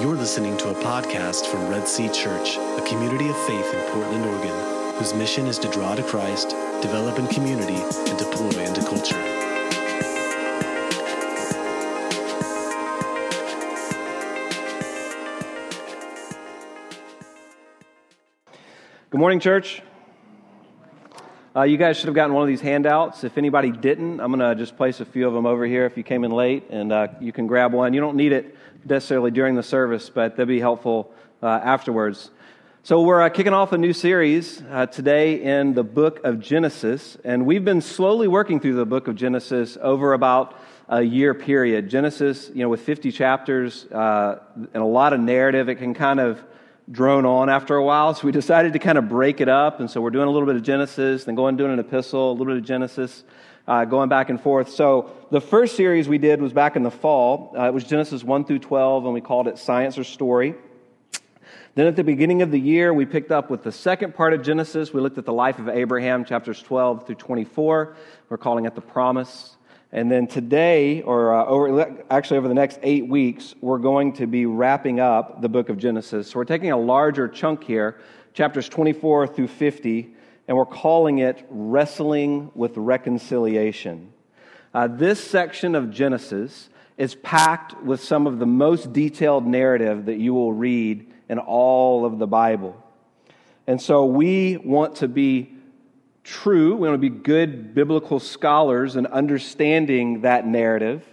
You're listening to a podcast from Red Sea Church, a community of faith in Portland, Oregon, whose mission is to draw to Christ, develop in community, and deploy into culture. Good morning, church. Uh, you guys should have gotten one of these handouts. If anybody didn't, I'm going to just place a few of them over here if you came in late, and uh, you can grab one. You don't need it necessarily during the service, but they'll be helpful uh, afterwards. So, we're uh, kicking off a new series uh, today in the book of Genesis, and we've been slowly working through the book of Genesis over about a year period. Genesis, you know, with 50 chapters uh, and a lot of narrative, it can kind of drone on after a while, so we decided to kind of break it up. And so we're doing a little bit of Genesis, then going doing an epistle, a little bit of Genesis, uh, going back and forth. So the first series we did was back in the fall. Uh, it was Genesis 1 through 12, and we called it Science or Story. Then at the beginning of the year, we picked up with the second part of Genesis. We looked at the life of Abraham, chapters 12 through 24. We're calling it the promise. And then today, or uh, over, actually over the next eight weeks, we're going to be wrapping up the book of Genesis. So we're taking a larger chunk here, chapters 24 through 50, and we're calling it Wrestling with Reconciliation. Uh, this section of Genesis is packed with some of the most detailed narrative that you will read in all of the Bible. And so we want to be true. We want to be good biblical scholars and understanding that narrative.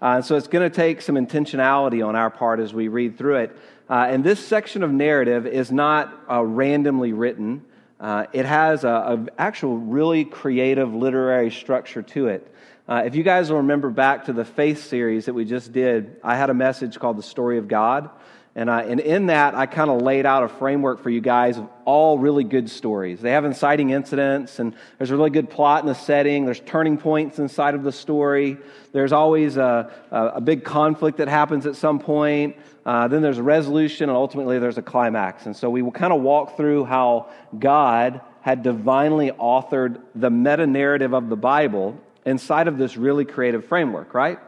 Uh, so it's going to take some intentionality on our part as we read through it. Uh, and this section of narrative is not uh, randomly written. Uh, it has an actual really creative literary structure to it. Uh, if you guys will remember back to the faith series that we just did, I had a message called The Story of God. And, I, and in that, I kind of laid out a framework for you guys of all really good stories. They have inciting incidents, and there's a really good plot in the setting. There's turning points inside of the story. There's always a, a, a big conflict that happens at some point. Uh, then there's a resolution, and ultimately there's a climax. And so we will kind of walk through how God had divinely authored the meta narrative of the Bible inside of this really creative framework, right?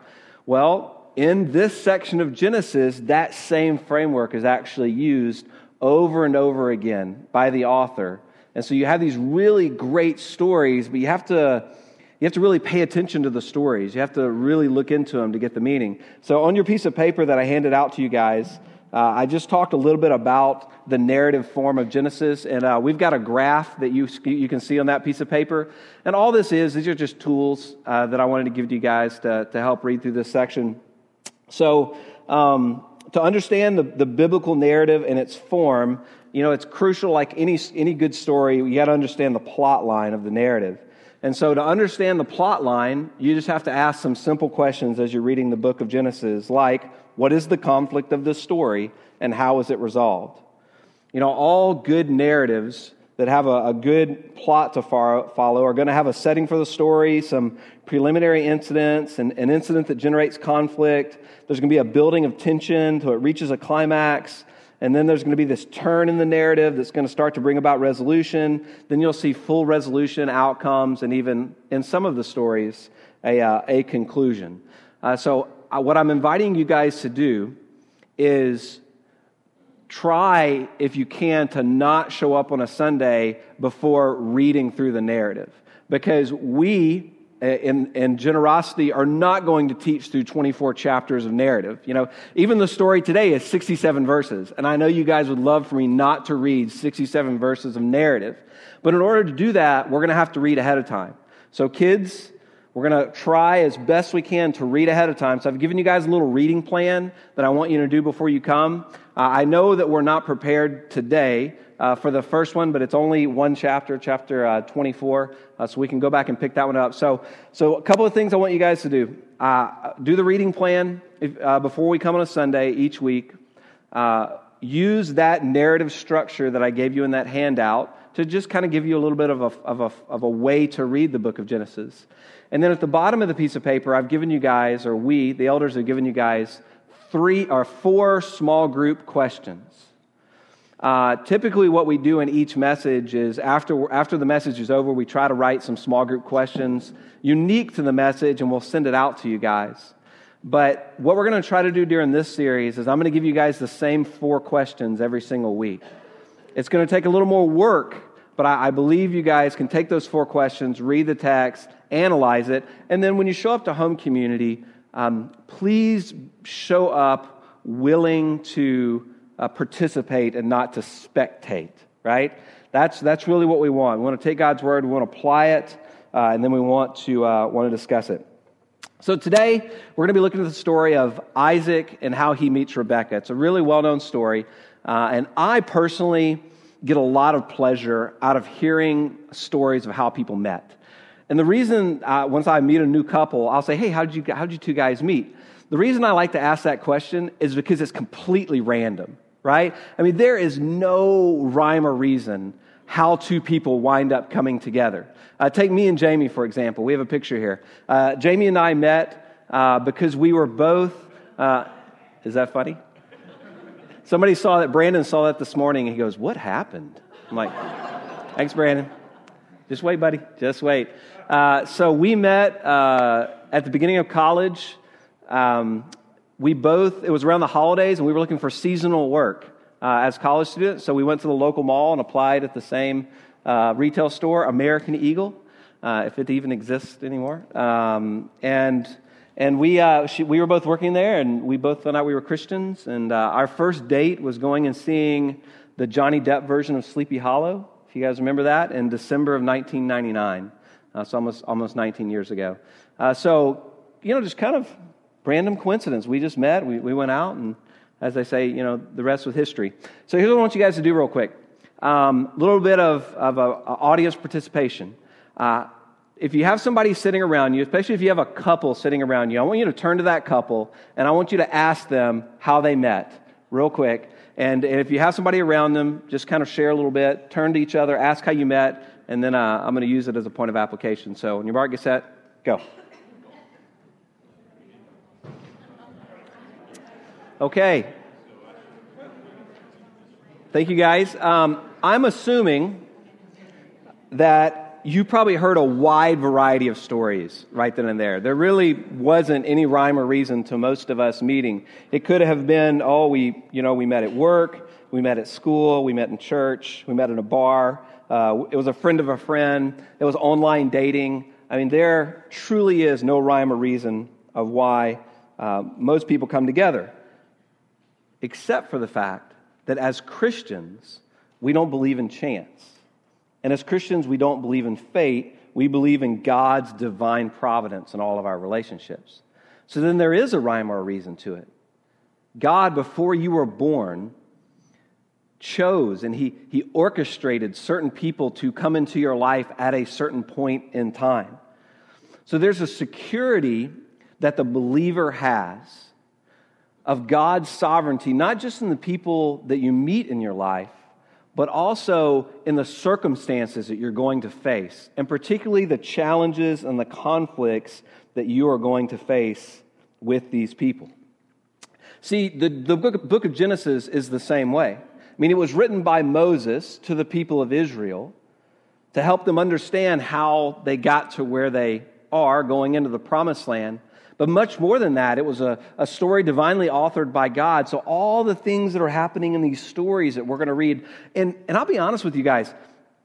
Well, in this section of Genesis, that same framework is actually used over and over again by the author. And so you have these really great stories, but you have to you have to really pay attention to the stories. You have to really look into them to get the meaning. So on your piece of paper that I handed out to you guys, uh, I just talked a little bit about the narrative form of Genesis, and uh, we've got a graph that you, you can see on that piece of paper. And all this is, these are just tools uh, that I wanted to give to you guys to, to help read through this section. So, um, to understand the, the biblical narrative and its form, you know, it's crucial, like any, any good story, you got to understand the plot line of the narrative. And so, to understand the plot line, you just have to ask some simple questions as you're reading the book of Genesis, like, what is the conflict of this story and how is it resolved? You know, all good narratives that have a, a good plot to follow are going to have a setting for the story, some preliminary incidents, and an incident that generates conflict. There's going to be a building of tension until it reaches a climax. And then there's going to be this turn in the narrative that's going to start to bring about resolution. Then you'll see full resolution, outcomes, and even in some of the stories, a, uh, a conclusion. Uh, so, uh, what I'm inviting you guys to do is try, if you can, to not show up on a Sunday before reading through the narrative. Because we, uh, in, in generosity, are not going to teach through 24 chapters of narrative. You know, even the story today is 67 verses. And I know you guys would love for me not to read 67 verses of narrative. But in order to do that, we're going to have to read ahead of time. So, kids, we're going to try as best we can to read ahead of time. So I've given you guys a little reading plan that I want you to do before you come. Uh, I know that we're not prepared today uh, for the first one, but it's only one chapter, chapter uh, 24, uh, so we can go back and pick that one up. So, so a couple of things I want you guys to do. Uh, do the reading plan if, uh, before we come on a Sunday each week. use that narrative structure that I gave you in that handout to just kind of give you a little bit of a, of, a, of a way to read the book of Genesis. And then at the bottom of the piece of paper, I've given you guys, or we, the elders, have given you guys three or four small group questions. Uh, typically, what we do in each message is after, after the message is over, we try to write some small group questions unique to the message, and we'll send it out to you guys. But what we're going to try to do during this series is I'm going to give you guys the same four questions every single week. It's going to take a little more work, but I, I believe you guys can take those four questions, read the text, analyze it, and then when you show up to home community, um, please show up willing to uh, participate and not to spectate, right? That's, that's really what we want. We want to take God's word, we want to apply it, uh, and then we want to, uh, want to discuss it. So today, we're going to be looking at the story of Isaac and how he meets Rebecca. It's a really well known story. Uh, and I personally get a lot of pleasure out of hearing stories of how people met. And the reason, uh, once I meet a new couple, I'll say, hey, how did, you, how did you two guys meet? The reason I like to ask that question is because it's completely random, right? I mean, there is no rhyme or reason how two people wind up coming together. Uh, take me and Jamie, for example. We have a picture here. Uh, Jamie and I met uh, because we were both. Uh, is that funny? Somebody saw that. Brandon saw that this morning, he goes, What happened? I'm like, Thanks, Brandon. Just wait, buddy. Just wait. Uh, so we met uh, at the beginning of college. Um, we both, it was around the holidays, and we were looking for seasonal work uh, as college students. So we went to the local mall and applied at the same uh, retail store, American Eagle, uh, if it even exists anymore. Um, and and we, uh, she, we were both working there, and we both found out we were Christians. And uh, our first date was going and seeing the Johnny Depp version of Sleepy Hollow, if you guys remember that, in December of 1999. Uh, so almost, almost 19 years ago. so, you know, just kind of random coincidence. We just met, we, we went out, and as I say, you know, the rest was history. So here's what I want you guys to do real quick. A um, little bit of, of a, a audience participation. If you have somebody sitting around you, especially if you have a couple sitting around you, I want you to turn to that couple and I want you to ask them how they met, real quick. And, if you have somebody around them, just kind of share a little bit, turn to each other, ask how you met, and then uh, I'm going to use it as a point of application. So when your mark gets set, go. Okay. Thank you, guys. Um, I'm assuming that you probably heard a wide variety of stories right then and there. There really wasn't any rhyme or reason to most of us meeting. It could have been, oh, we, you know, we met at work, we met at school, we met in church, we met in a bar. Uh, it was a friend of a friend. It was online dating. I mean, there truly is no rhyme or reason of why uh, most people come together except for the fact that as Christians, we don't believe in chance. And as Christians, we don't believe in fate. We believe in God's divine providence in all of our relationships. So then there is a rhyme or a reason to it. God, before you were born, chose and he, he orchestrated certain people to come into your life at a certain point in time. So there's a security that the believer has of God's sovereignty, not just in the people that you meet in your life, but also in the circumstances that you're going to face, and particularly the challenges and the conflicts that you are going to face with these people. See, the, the book, book of Genesis is the same way. I mean, it was written by Moses to the people of Israel to help them understand how they got to where they are going into the promised land. But much more than that, it was a, a story divinely authored by God. So, all the things that are happening in these stories that we're going to read, and, and I'll be honest with you guys,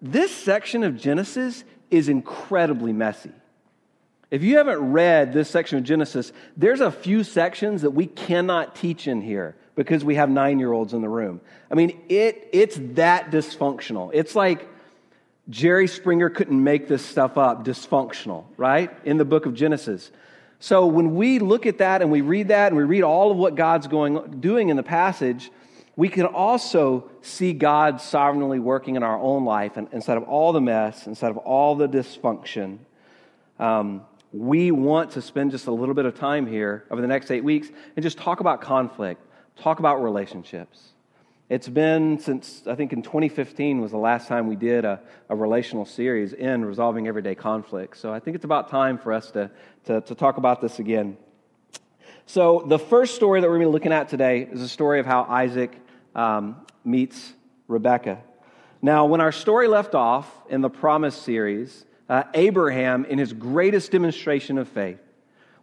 this section of Genesis is incredibly messy. If you haven't read this section of Genesis, there's a few sections that we cannot teach in here because we have nine year olds in the room. I mean, it, it's that dysfunctional. It's like Jerry Springer couldn't make this stuff up dysfunctional, right? In the book of Genesis. So when we look at that and we read that and we read all of what God's going, doing in the passage, we can also see God sovereignly working in our own life. And instead of all the mess, instead of all the dysfunction, um, we want to spend just a little bit of time here over the next eight weeks and just talk about conflict, talk about relationships. It's been since, I think in 2015 was the last time we did a, a relational series in resolving everyday conflict. So I think it's about time for us to, to, to talk about this again. So the first story that we're going to be looking at today is a story of how Isaac um, meets Rebecca. Now, when our story left off in the Promise series, uh, Abraham, in his greatest demonstration of faith,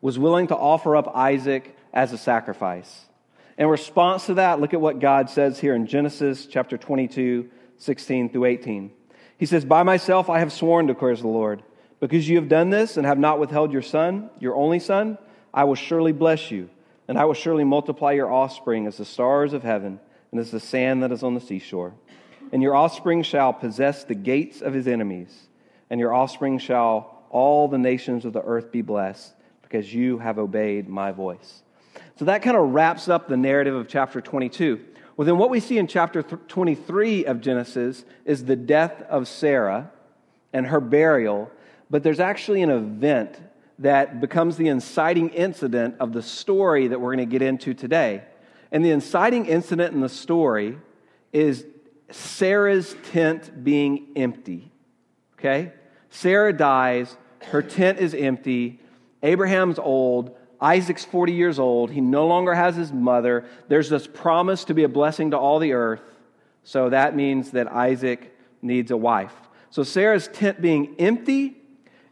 was willing to offer up Isaac as a sacrifice. In response to that, look at what God says here in Genesis chapter 22, 16 through 18. He says, By myself I have sworn, declares the Lord, because you have done this and have not withheld your son, your only son, I will surely bless you, and I will surely multiply your offspring as the stars of heaven and as the sand that is on the seashore. And your offspring shall possess the gates of his enemies, and your offspring shall all the nations of the earth be blessed, because you have obeyed my voice. So that kind of wraps up the narrative of chapter 22. Well, then what we see in chapter 23 of Genesis is the death of Sarah and her burial, but there's actually an event that becomes the inciting incident of the story that we're going to get into today. And the inciting incident in the story is Sarah's tent being empty. Okay? Sarah dies, her tent is empty, Abraham's old, Isaac's 40 years old. He no longer has his mother. There's this promise to be a blessing to all the earth. So that means that Isaac needs a wife. So Sarah's tent being empty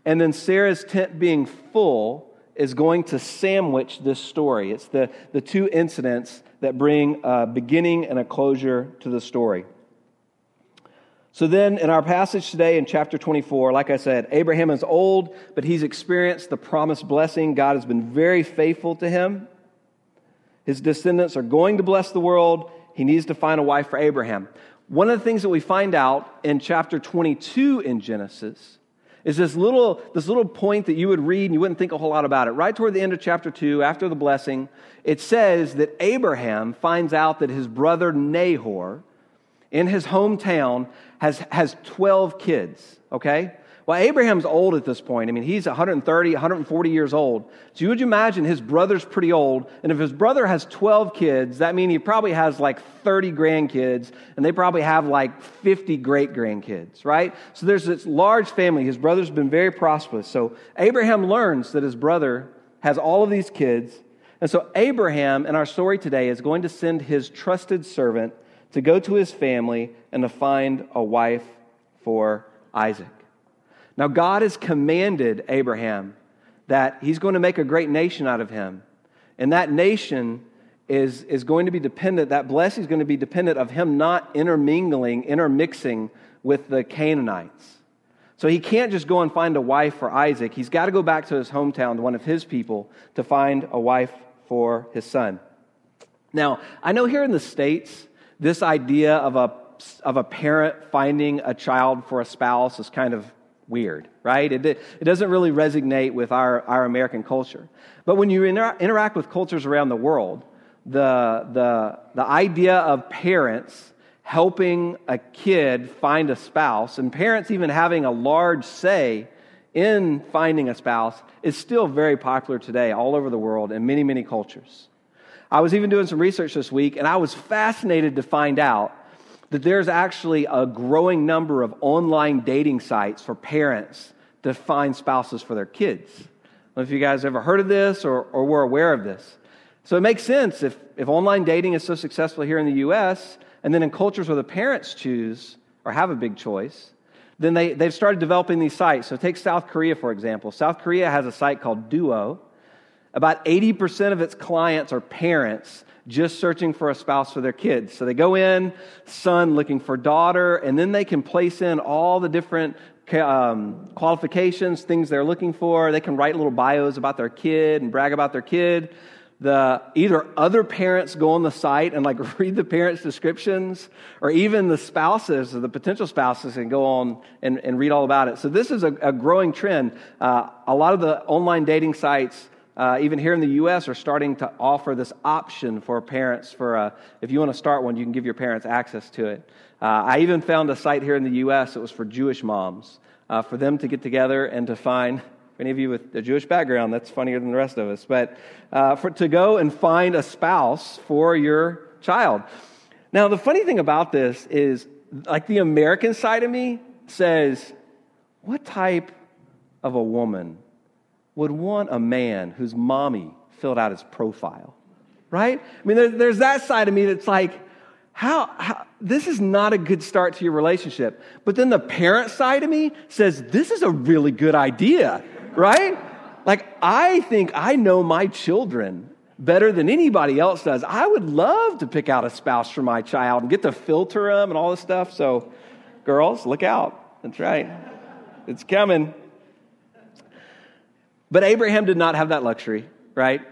and then Sarah's tent being full is going to sandwich this story. It's the, the two incidents that bring a beginning and a closure to the story. So then, in our passage today in chapter 24, like I said, Abraham is old, but he's experienced the promised blessing. God has been very faithful to him. His descendants are going to bless the world. He needs to find a wife for Abraham. One of the things that we find out in chapter 22 in Genesis is this little, this little point that you would read and you wouldn't think a whole lot about it. Right toward the end of chapter 2, after the blessing, it says that Abraham finds out that his brother Nahor, in his hometown, has, has 12 kids, okay? Well, Abraham's old at this point. I mean, he's 130, 140 years old. So you would imagine his brother's pretty old. And if his brother has 12 kids, that means he probably has like 30 grandkids, and they probably have like 50 great grandkids, right? So there's this large family. His brother's been very prosperous. So Abraham learns that his brother has all of these kids. And so Abraham, in our story today, is going to send his trusted servant to go to his family and to find a wife for Isaac. Now, God has commanded Abraham that he's going to make a great nation out of him. And that nation is, is going to be dependent, that blessing is going to be dependent of him not intermingling, intermixing with the Canaanites. So he can't just go and find a wife for Isaac. He's got to go back to his hometown, to one of his people, to find a wife for his son. Now, I know here in the States, this idea of a, of a parent finding a child for a spouse is kind of weird, right? It, it doesn't really resonate with our, our American culture. But when you inter- interact with cultures around the world, the, the, the idea of parents helping a kid find a spouse, and parents even having a large say in finding a spouse, is still very popular today all over the world in many, many cultures. I was even doing some research this week, and I was fascinated to find out that there's actually a growing number of online dating sites for parents to find spouses for their kids. I don't know if you guys ever heard of this or, or were aware of this. So it makes sense if, if online dating is so successful here in the US, and then in cultures where the parents choose or have a big choice, then they, they've started developing these sites. So take South Korea, for example. South Korea has a site called Duo. About 80% of its clients are parents just searching for a spouse for their kids. So they go in, son looking for daughter, and then they can place in all the different um, qualifications, things they're looking for. They can write little bios about their kid and brag about their kid. The either other parents go on the site and like read the parents' descriptions, or even the spouses or the potential spouses can go on and, and read all about it. So this is a, a growing trend. Uh, a lot of the online dating sites uh, even here in the U.S., are starting to offer this option for parents. For uh, if you want to start one, you can give your parents access to it. Uh, I even found a site here in the U.S. that was for Jewish moms, uh, for them to get together and to find. Any of you with a Jewish background, that's funnier than the rest of us. But uh, for, to go and find a spouse for your child. Now, the funny thing about this is, like the American side of me says, what type of a woman would want a man whose mommy filled out his profile, right? I mean, there, there's that side of me that's like, how, how, this is not a good start to your relationship. But then the parent side of me says, this is a really good idea, right? Like, I think I know my children better than anybody else does. I would love to pick out a spouse for my child and get to filter them and all this stuff. So, girls, look out. That's right. It's coming. But Abraham did not have that luxury, right?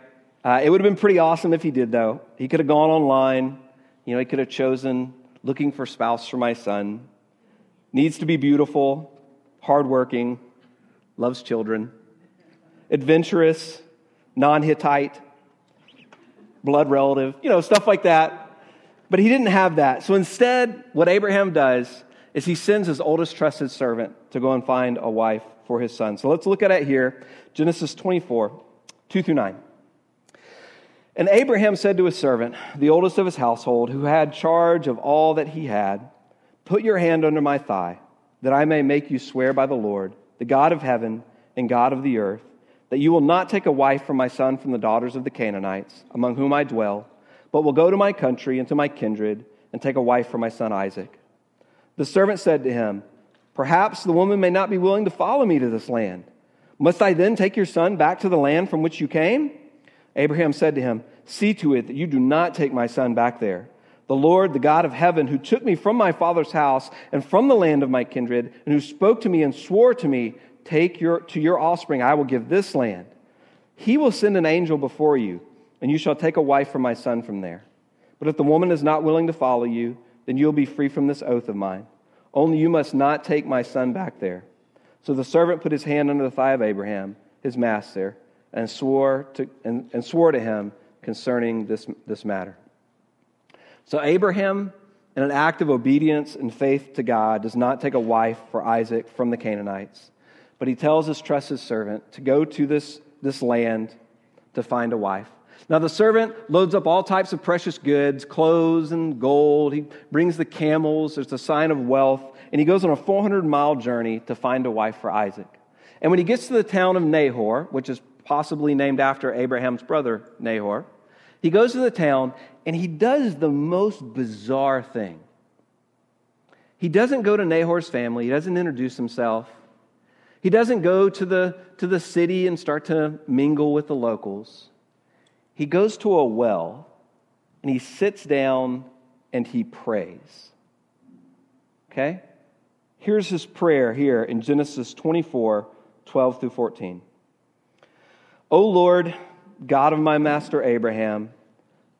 Uh, it would have been pretty awesome if he did, though. He could have gone online. You know, he could have chosen looking for spouse for my son. Needs to be beautiful, hardworking, loves children, adventurous, non Hittite, blood relative, you know, stuff like that. But he didn't have that. So instead, what Abraham does is he sends his oldest trusted servant to go and find a wife for his son. So let's look at it here Genesis 24, 2 through 9. And Abraham said to his servant, the oldest of his household, who had charge of all that he had, Put your hand under my thigh, that I may make you swear by the Lord, the God of heaven and God of the earth that you will not take a wife for my son from the daughters of the Canaanites, among whom I dwell, but will go to my country and to my kindred and take a wife for my son Isaac. The servant said to him, Perhaps the woman may not be willing to follow me to this land. Must I then take your son back to the land from which you came? Abraham said to him, See to it that you do not take my son back there. The Lord, the God of heaven, who took me from my father's house and from the land of my kindred, and who spoke to me and swore to me, Take your, to your offspring, I will give this land. He will send an angel before you, and you shall take a wife for my son from there. But if the woman is not willing to follow you, then you will be free from this oath of mine. Only you must not take my son back there. So the servant put his hand under the thigh of Abraham, his master, and swore to, and, and swore to him concerning this, this matter. So Abraham, in an act of obedience and faith to God, does not take a wife for Isaac from the Canaanites. But he tells his trusted servant to go to this, this land to find a wife. Now, the servant loads up all types of precious goods, clothes and gold. He brings the camels, there's a sign of wealth, and he goes on a 400 mile journey to find a wife for Isaac. And when he gets to the town of Nahor, which is possibly named after Abraham's brother Nahor, he goes to the town and he does the most bizarre thing. He doesn't go to Nahor's family, he doesn't introduce himself. He doesn't go to the, to the city and start to mingle with the locals. He goes to a well and he sits down and he prays. Okay? Here's his prayer here in Genesis 24 12 through 14. O Lord, God of my master Abraham,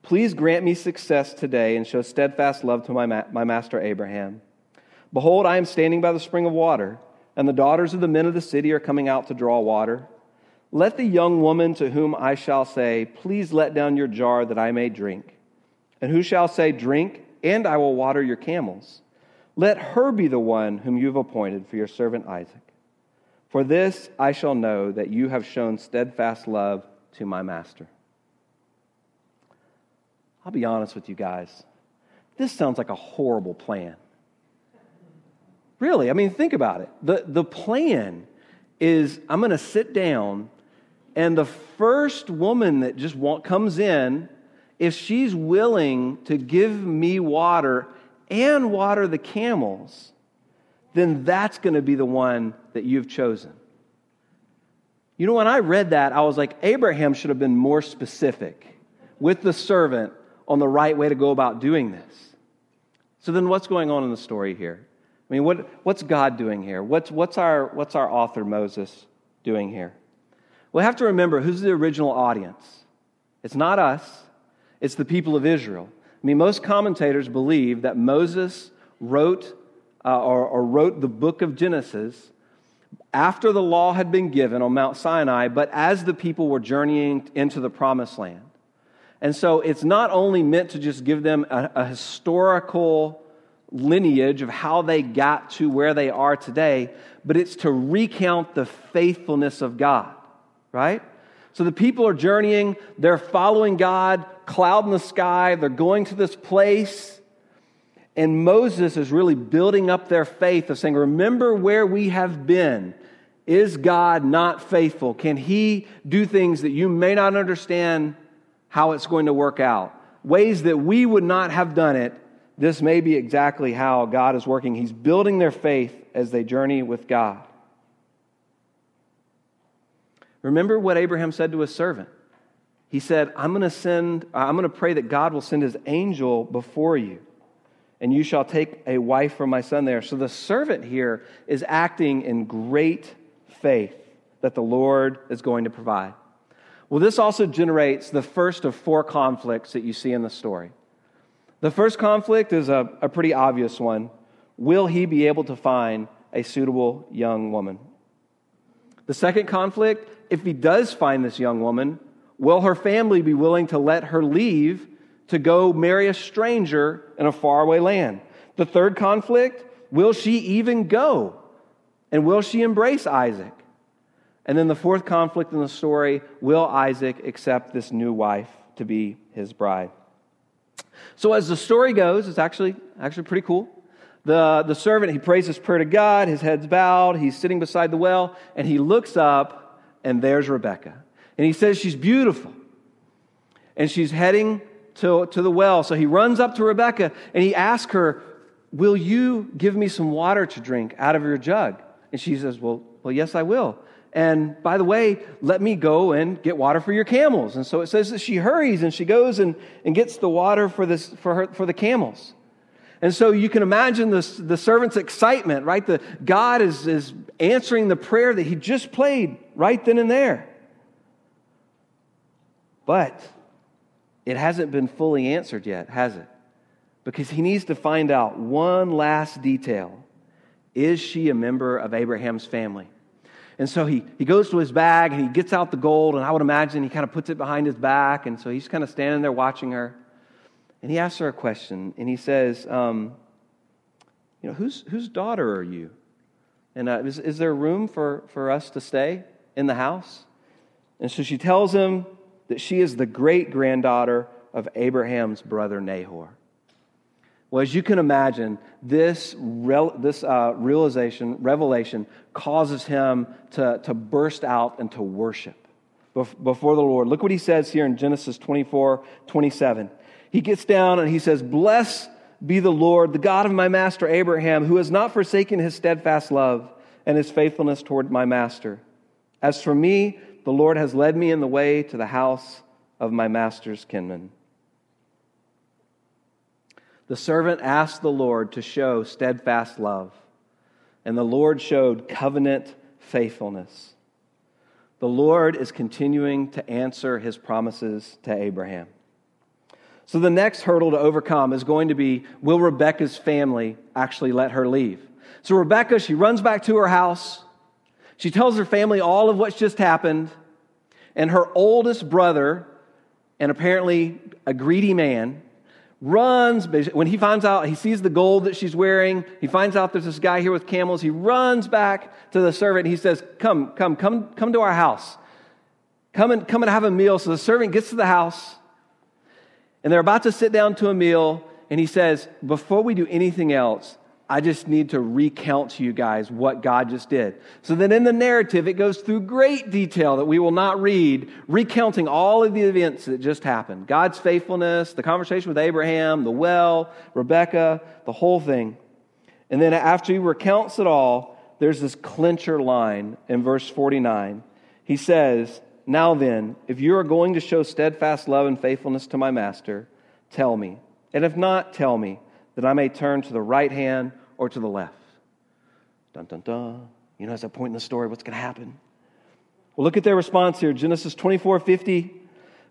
please grant me success today and show steadfast love to my, ma- my master Abraham. Behold, I am standing by the spring of water and the daughters of the men of the city are coming out to draw water. Let the young woman to whom I shall say, Please let down your jar that I may drink. And who shall say, Drink, and I will water your camels. Let her be the one whom you have appointed for your servant Isaac. For this I shall know that you have shown steadfast love to my master. I'll be honest with you guys. This sounds like a horrible plan. Really, I mean, think about it. The, the plan is I'm going to sit down, and the first woman that just comes in, if she's willing to give me water and water the camels, then that's going to be the one that you've chosen. You know, when I read that, I was like, Abraham should have been more specific with the servant on the right way to go about doing this. So then, what's going on in the story here? I mean, what, what's God doing here? What's, what's, our, what's our author, Moses, doing here? We have to remember who's the original audience. It's not us, it's the people of Israel. I mean, most commentators believe that Moses wrote uh, or, or wrote the book of Genesis after the law had been given on Mount Sinai, but as the people were journeying into the promised land. And so it's not only meant to just give them a, a historical lineage of how they got to where they are today, but it's to recount the faithfulness of God, right? So the people are journeying, they're following God, cloud in the sky, they're going to this place. And Moses is really building up their faith of saying, Remember where we have been. Is God not faithful? Can He do things that you may not understand how it's going to work out? Ways that we would not have done it this may be exactly how God is working. He's building their faith as they journey with God. Remember what Abraham said to his servant. He said, I'm going to send, uh, I'm going to pray that God will send his angel before you, and you shall take a wife for my son there. So the servant here is acting in great faith that the Lord is going to provide. Well, this also generates the first of four conflicts that you see in the story. The first conflict is a, a pretty obvious one. Will he be able to find a suitable young woman? The second conflict if he does find this young woman, will her family be willing to let her leave to go marry a stranger in a faraway land? The third conflict will she even go? And will she embrace Isaac? And then the fourth conflict in the story will Isaac accept this new wife to be his bride? So, as the story goes, it's actually, actually pretty cool. The, the servant, he prays his prayer to God, his head's bowed, he's sitting beside the well, and he looks up, and there's Rebecca. And he says she's beautiful. And she's heading to, to the well. So he runs up to Rebecca and he asks her, Will you give me some water to drink out of your jug? And she says, Well, well yes, I will. And by the way, let me go and get water for your camels. And so it says that she hurries and she goes and, and gets the water for, this, for, her, for the camels. And so you can imagine this, the servant's excitement, right? The, God is, is answering the prayer that he just played right then and there. But it hasn't been fully answered yet, has it? Because he needs to find out one last detail. Is she a member of Abraham's family? And so he, he goes to his bag and he gets out the gold, and I would imagine he kind of puts it behind his back. And so he's kind of standing there watching her. And he asks her a question, and he says, um, You know, whose, whose daughter are you? And uh, is, is there room for, for us to stay in the house? And so she tells him that she is the great granddaughter of Abraham's brother Nahor. Well, as you can imagine, this, this uh, realization, revelation, causes him to, to burst out and to worship before the Lord. Look what he says here in Genesis 24 27. He gets down and he says, Bless be the Lord, the God of my master Abraham, who has not forsaken his steadfast love and his faithfulness toward my master. As for me, the Lord has led me in the way to the house of my master's kinman. The servant asked the Lord to show steadfast love, and the Lord showed covenant faithfulness. The Lord is continuing to answer his promises to Abraham. So the next hurdle to overcome is going to be will Rebecca's family actually let her leave? So Rebecca, she runs back to her house. She tells her family all of what's just happened. And her oldest brother, and apparently a greedy man, runs when he finds out he sees the gold that she's wearing he finds out there's this guy here with camels he runs back to the servant he says come come come come to our house come and come and have a meal so the servant gets to the house and they're about to sit down to a meal and he says before we do anything else I just need to recount to you guys what God just did. So then in the narrative, it goes through great detail that we will not read, recounting all of the events that just happened God's faithfulness, the conversation with Abraham, the well, Rebecca, the whole thing. And then after he recounts it all, there's this clincher line in verse 49. He says, Now then, if you are going to show steadfast love and faithfulness to my master, tell me. And if not, tell me that I may turn to the right hand or to the left. Dun, dun, dun. You know, at that point in the story, what's going to happen? Well, look at their response here Genesis 24 50.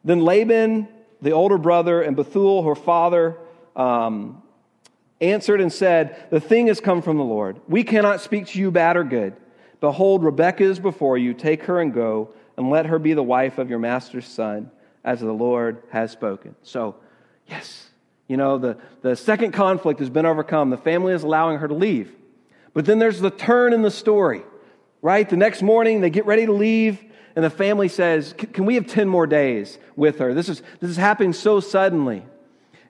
Then Laban, the older brother, and Bethuel, her father, um, answered and said, The thing has come from the Lord. We cannot speak to you bad or good. Behold, Rebekah is before you. Take her and go, and let her be the wife of your master's son, as the Lord has spoken. So, yes, you know, the, the second conflict has been overcome. The family is allowing her to leave. But then there's the turn in the story, right? The next morning, they get ready to leave, and the family says, Can we have 10 more days with her? This is, this is happening so suddenly.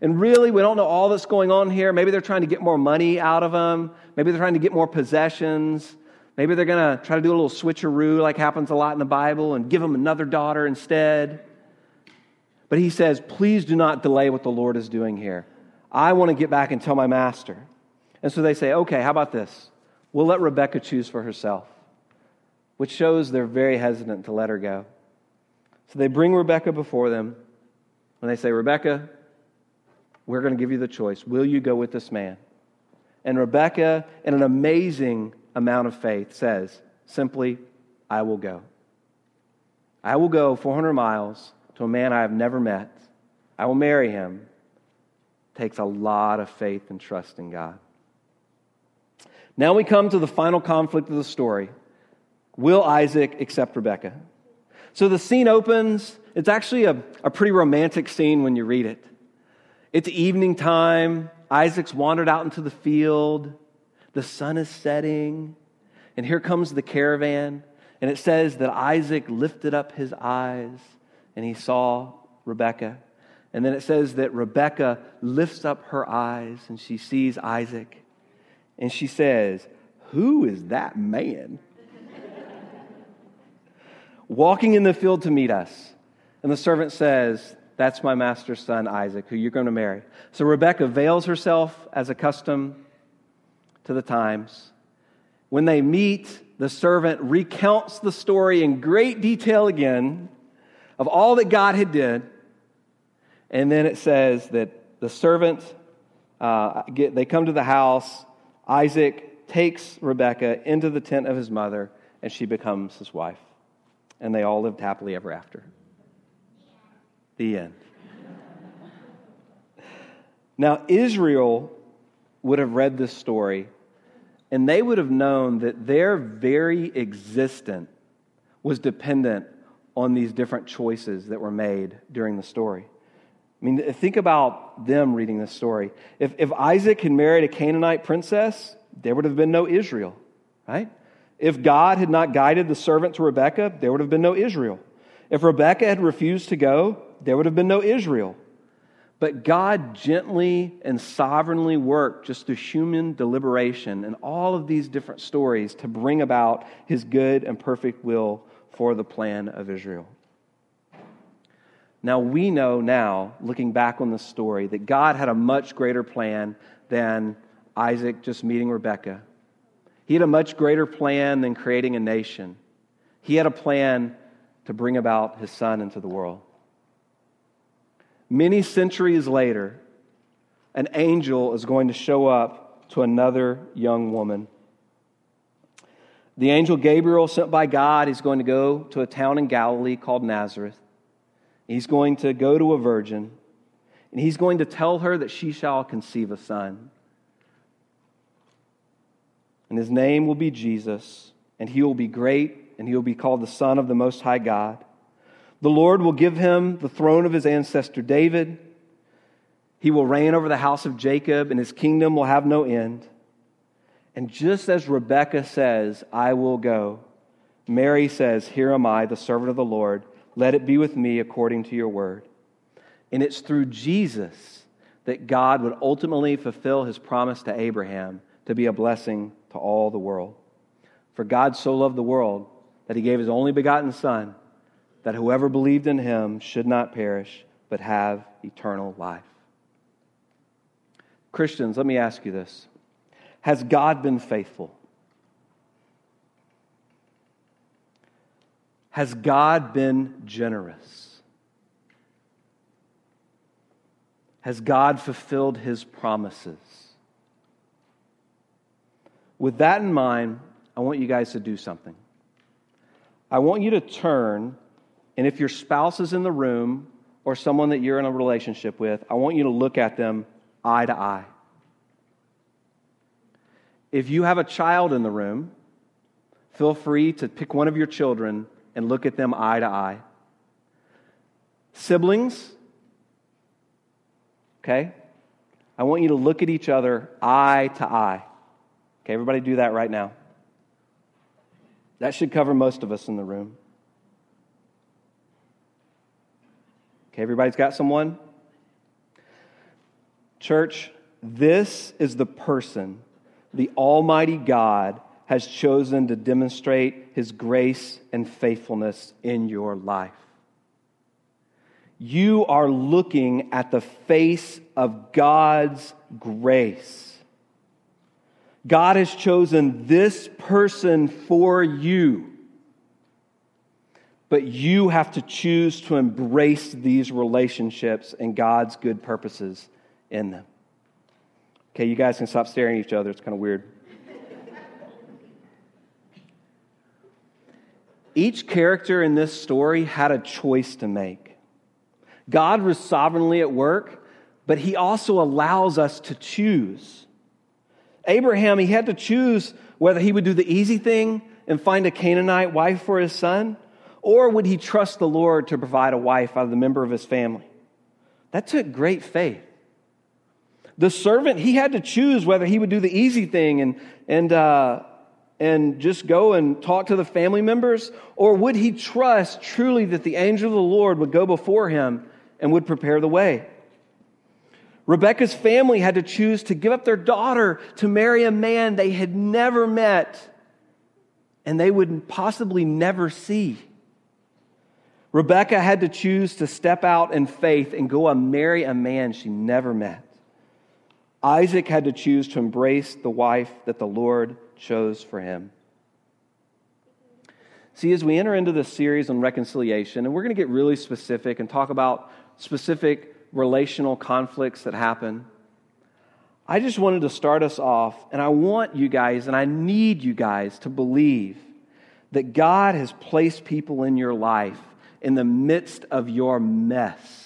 And really, we don't know all that's going on here. Maybe they're trying to get more money out of them. Maybe they're trying to get more possessions. Maybe they're going to try to do a little switcheroo, like happens a lot in the Bible, and give them another daughter instead. But he says, Please do not delay what the Lord is doing here. I want to get back and tell my master. And so they say, Okay, how about this? We'll let Rebecca choose for herself. which shows they're very hesitant to let her go. So they bring Rebecca before them, and they say, Rebecca, we're going to give you the choice. Will you go with this man? And Rebecca, in an amazing amount of faith, says simply, I will go. I will go 400 miles to a man I have never met. I will marry him. Takes a lot of faith and trust in God. Now we come to the final conflict of the story. Will Isaac accept Rebekah? So the scene opens. It's actually a, a pretty romantic scene when you read it. It's evening time. Isaac's wandered out into the field. The sun is setting. And here comes the caravan. And it says that Isaac lifted up his eyes and he saw Rebekah. And then it says that Rebekah lifts up her eyes and she sees Isaac. And she says, Who is that man? Walking in the field to meet us. And the servant says, That's my master's son, Isaac, who you're going to marry. So Rebekah veils herself as a custom to the times. When they meet, the servant recounts the story in great detail again of all that God had did. And then it says that the servant, uh, get, they come to the house. Isaac takes Rebekah into the tent of his mother, and she becomes his wife. And they all lived happily ever after. The end. now, Israel would have read this story, and they would have known that their very existence was dependent on these different choices that were made during the story. I mean, think about them reading this story. If, if Isaac had married a Canaanite princess, there would have been no Israel, right? If God had not guided the servant to Rebekah, there would have been no Israel. If Rebekah had refused to go, there would have been no Israel. But God gently and sovereignly worked just through human deliberation and all of these different stories to bring about his good and perfect will for the plan of Israel. Now, we know now, looking back on the story, that God had a much greater plan than Isaac just meeting Rebekah. He had a much greater plan than creating a nation. He had a plan to bring about his son into the world. Many centuries later, an angel is going to show up to another young woman the angel Gabriel, sent by God, is going to go to a town in Galilee called Nazareth. He's going to go to a virgin, and he's going to tell her that she shall conceive a son. And his name will be Jesus, and he will be great, and he will be called the Son of the Most High God. The Lord will give him the throne of his ancestor David. He will reign over the house of Jacob, and his kingdom will have no end. And just as Rebekah says, I will go, Mary says, Here am I, the servant of the Lord. Let it be with me according to your word. And it's through Jesus that God would ultimately fulfill his promise to Abraham to be a blessing to all the world. For God so loved the world that he gave his only begotten Son, that whoever believed in him should not perish, but have eternal life. Christians, let me ask you this. Has God been faithful? Has God been generous? Has God fulfilled his promises? With that in mind, I want you guys to do something. I want you to turn, and if your spouse is in the room or someone that you're in a relationship with, I want you to look at them eye to eye. If you have a child in the room, feel free to pick one of your children and look at them eye to eye. Siblings, okay? I want you to look at each other eye to eye. Okay, everybody do that right now. That should cover most of us in the room. Okay, everybody's got someone? Church, this is the person the Almighty God has chosen to demonstrate his grace and faithfulness in your life. You are looking at the face of God's grace. God has chosen this person for you. But you have to choose to embrace these relationships and God's good purposes in them. Okay, you guys can stop staring at each other. It's kind of weird. Each character in this story had a choice to make. God was sovereignly at work, but he also allows us to choose. Abraham, he had to choose whether he would do the easy thing and find a Canaanite wife for his son, or would he trust the Lord to provide a wife out of the member of his family? That took great faith. The servant, he had to choose whether he would do the easy thing and, and, uh, and just go and talk to the family members, or would he trust truly that the angel of the Lord would go before him and would prepare the way? Rebecca's family had to choose to give up their daughter to marry a man they had never met and they would possibly never see. Rebecca had to choose to step out in faith and go and marry a man she never met. Isaac had to choose to embrace the wife that the Lord chose for him. See, as we enter into this series on reconciliation, and we're going to get really specific and talk about specific relational conflicts that happen, I just wanted to start us off, and I want you guys, and I need you guys to believe that God has placed people in your life in the midst of your mess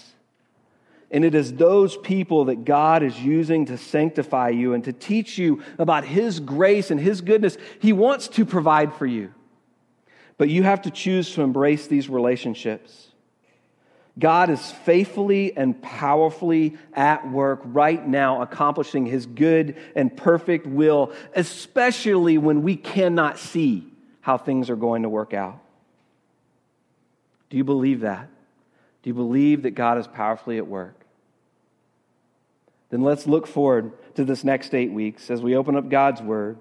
and it is those people that God is using to sanctify you and to teach you about His grace and His goodness. He wants to provide for you. But you have to choose to embrace these relationships. God is faithfully and powerfully at work right now, accomplishing His good and perfect will, especially when we cannot see how things are going to work out. Do you believe that? Do you believe that God is powerfully at work? Then let's look forward to this next eight weeks as we open up God's Word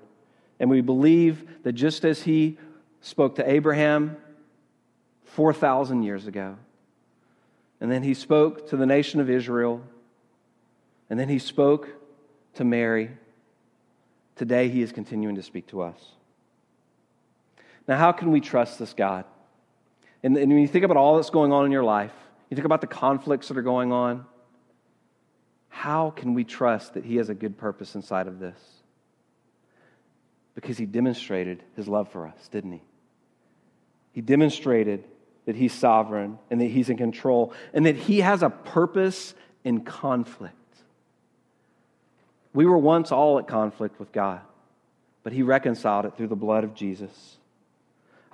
and we believe that just as He spoke to Abraham 4,000 years ago, and then He spoke to the nation of Israel, and then He spoke to Mary, today He is continuing to speak to us. Now, how can we trust this God? And, and when you think about all that's going on in your life, you think about the conflicts that are going on, how can we trust that He has a good purpose inside of this? Because He demonstrated His love for us, didn't He? He demonstrated that He's sovereign and that He's in control and that He has a purpose in conflict. We were once all at conflict with God, but He reconciled it through the blood of Jesus.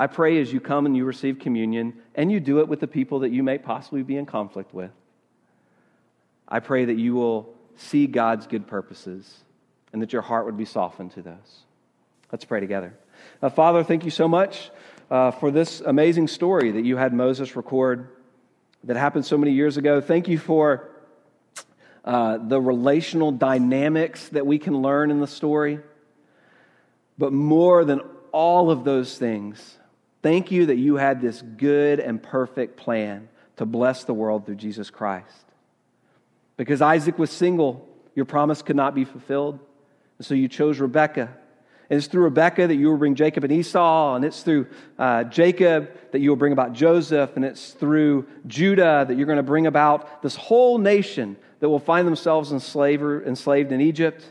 I pray as you come and you receive communion, and you do it with the people that you may possibly be in conflict with, I pray that you will see God's good purposes and that your heart would be softened to those. Let's pray together. Uh, Father, thank you so much uh, for this amazing story that you had Moses record that happened so many years ago. Thank you for uh, the relational dynamics that we can learn in the story. But more than all of those things, thank you that you had this good and perfect plan to bless the world through Jesus Christ. Because Isaac was single, your promise could not be fulfilled. And so you chose Rebekah. And it's through Rebekah that you will bring Jacob and Esau, and it's through uh, Jacob that you will bring about Joseph, and it's through Judah that you're going to bring about this whole nation that will find themselves enslaved, enslaved in Egypt.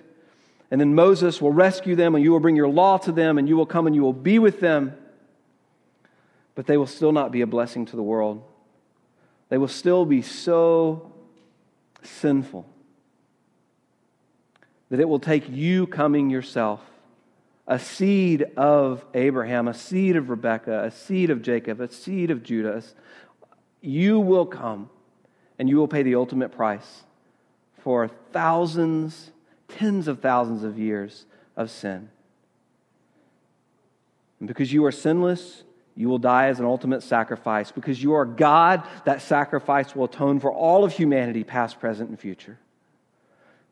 And then Moses will rescue them, and you will bring your law to them, and you will come and you will be with them. But they will still not be a blessing to the world. They will still be so sinful. That it will take you coming yourself, a seed of Abraham, a seed of Rebekah, a seed of Jacob, a seed of Judah. You will come and you will pay the ultimate price for thousands, tens of thousands of years of sin. And because you are sinless, you will die as an ultimate sacrifice because you are God. That sacrifice will atone for all of humanity, past, present, and future.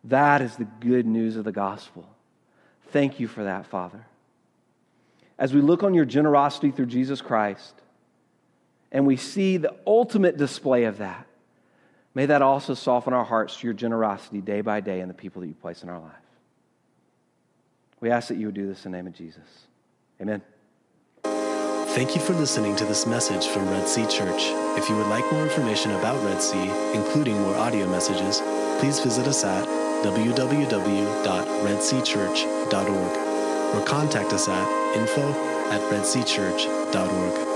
That is the good news of the gospel. Thank you for that, Father. As we look on your generosity through Jesus Christ and we see the ultimate display of that, may that also soften our hearts to your generosity day by day in the people that you place in our life. We ask that you would do this in the name of Jesus. Amen. Thank you for listening to this message from Red Sea Church. If you would like more information about Red Sea, including more audio messages, please visit us at www.redseachurch.org or contact us at info at redseachurch.org.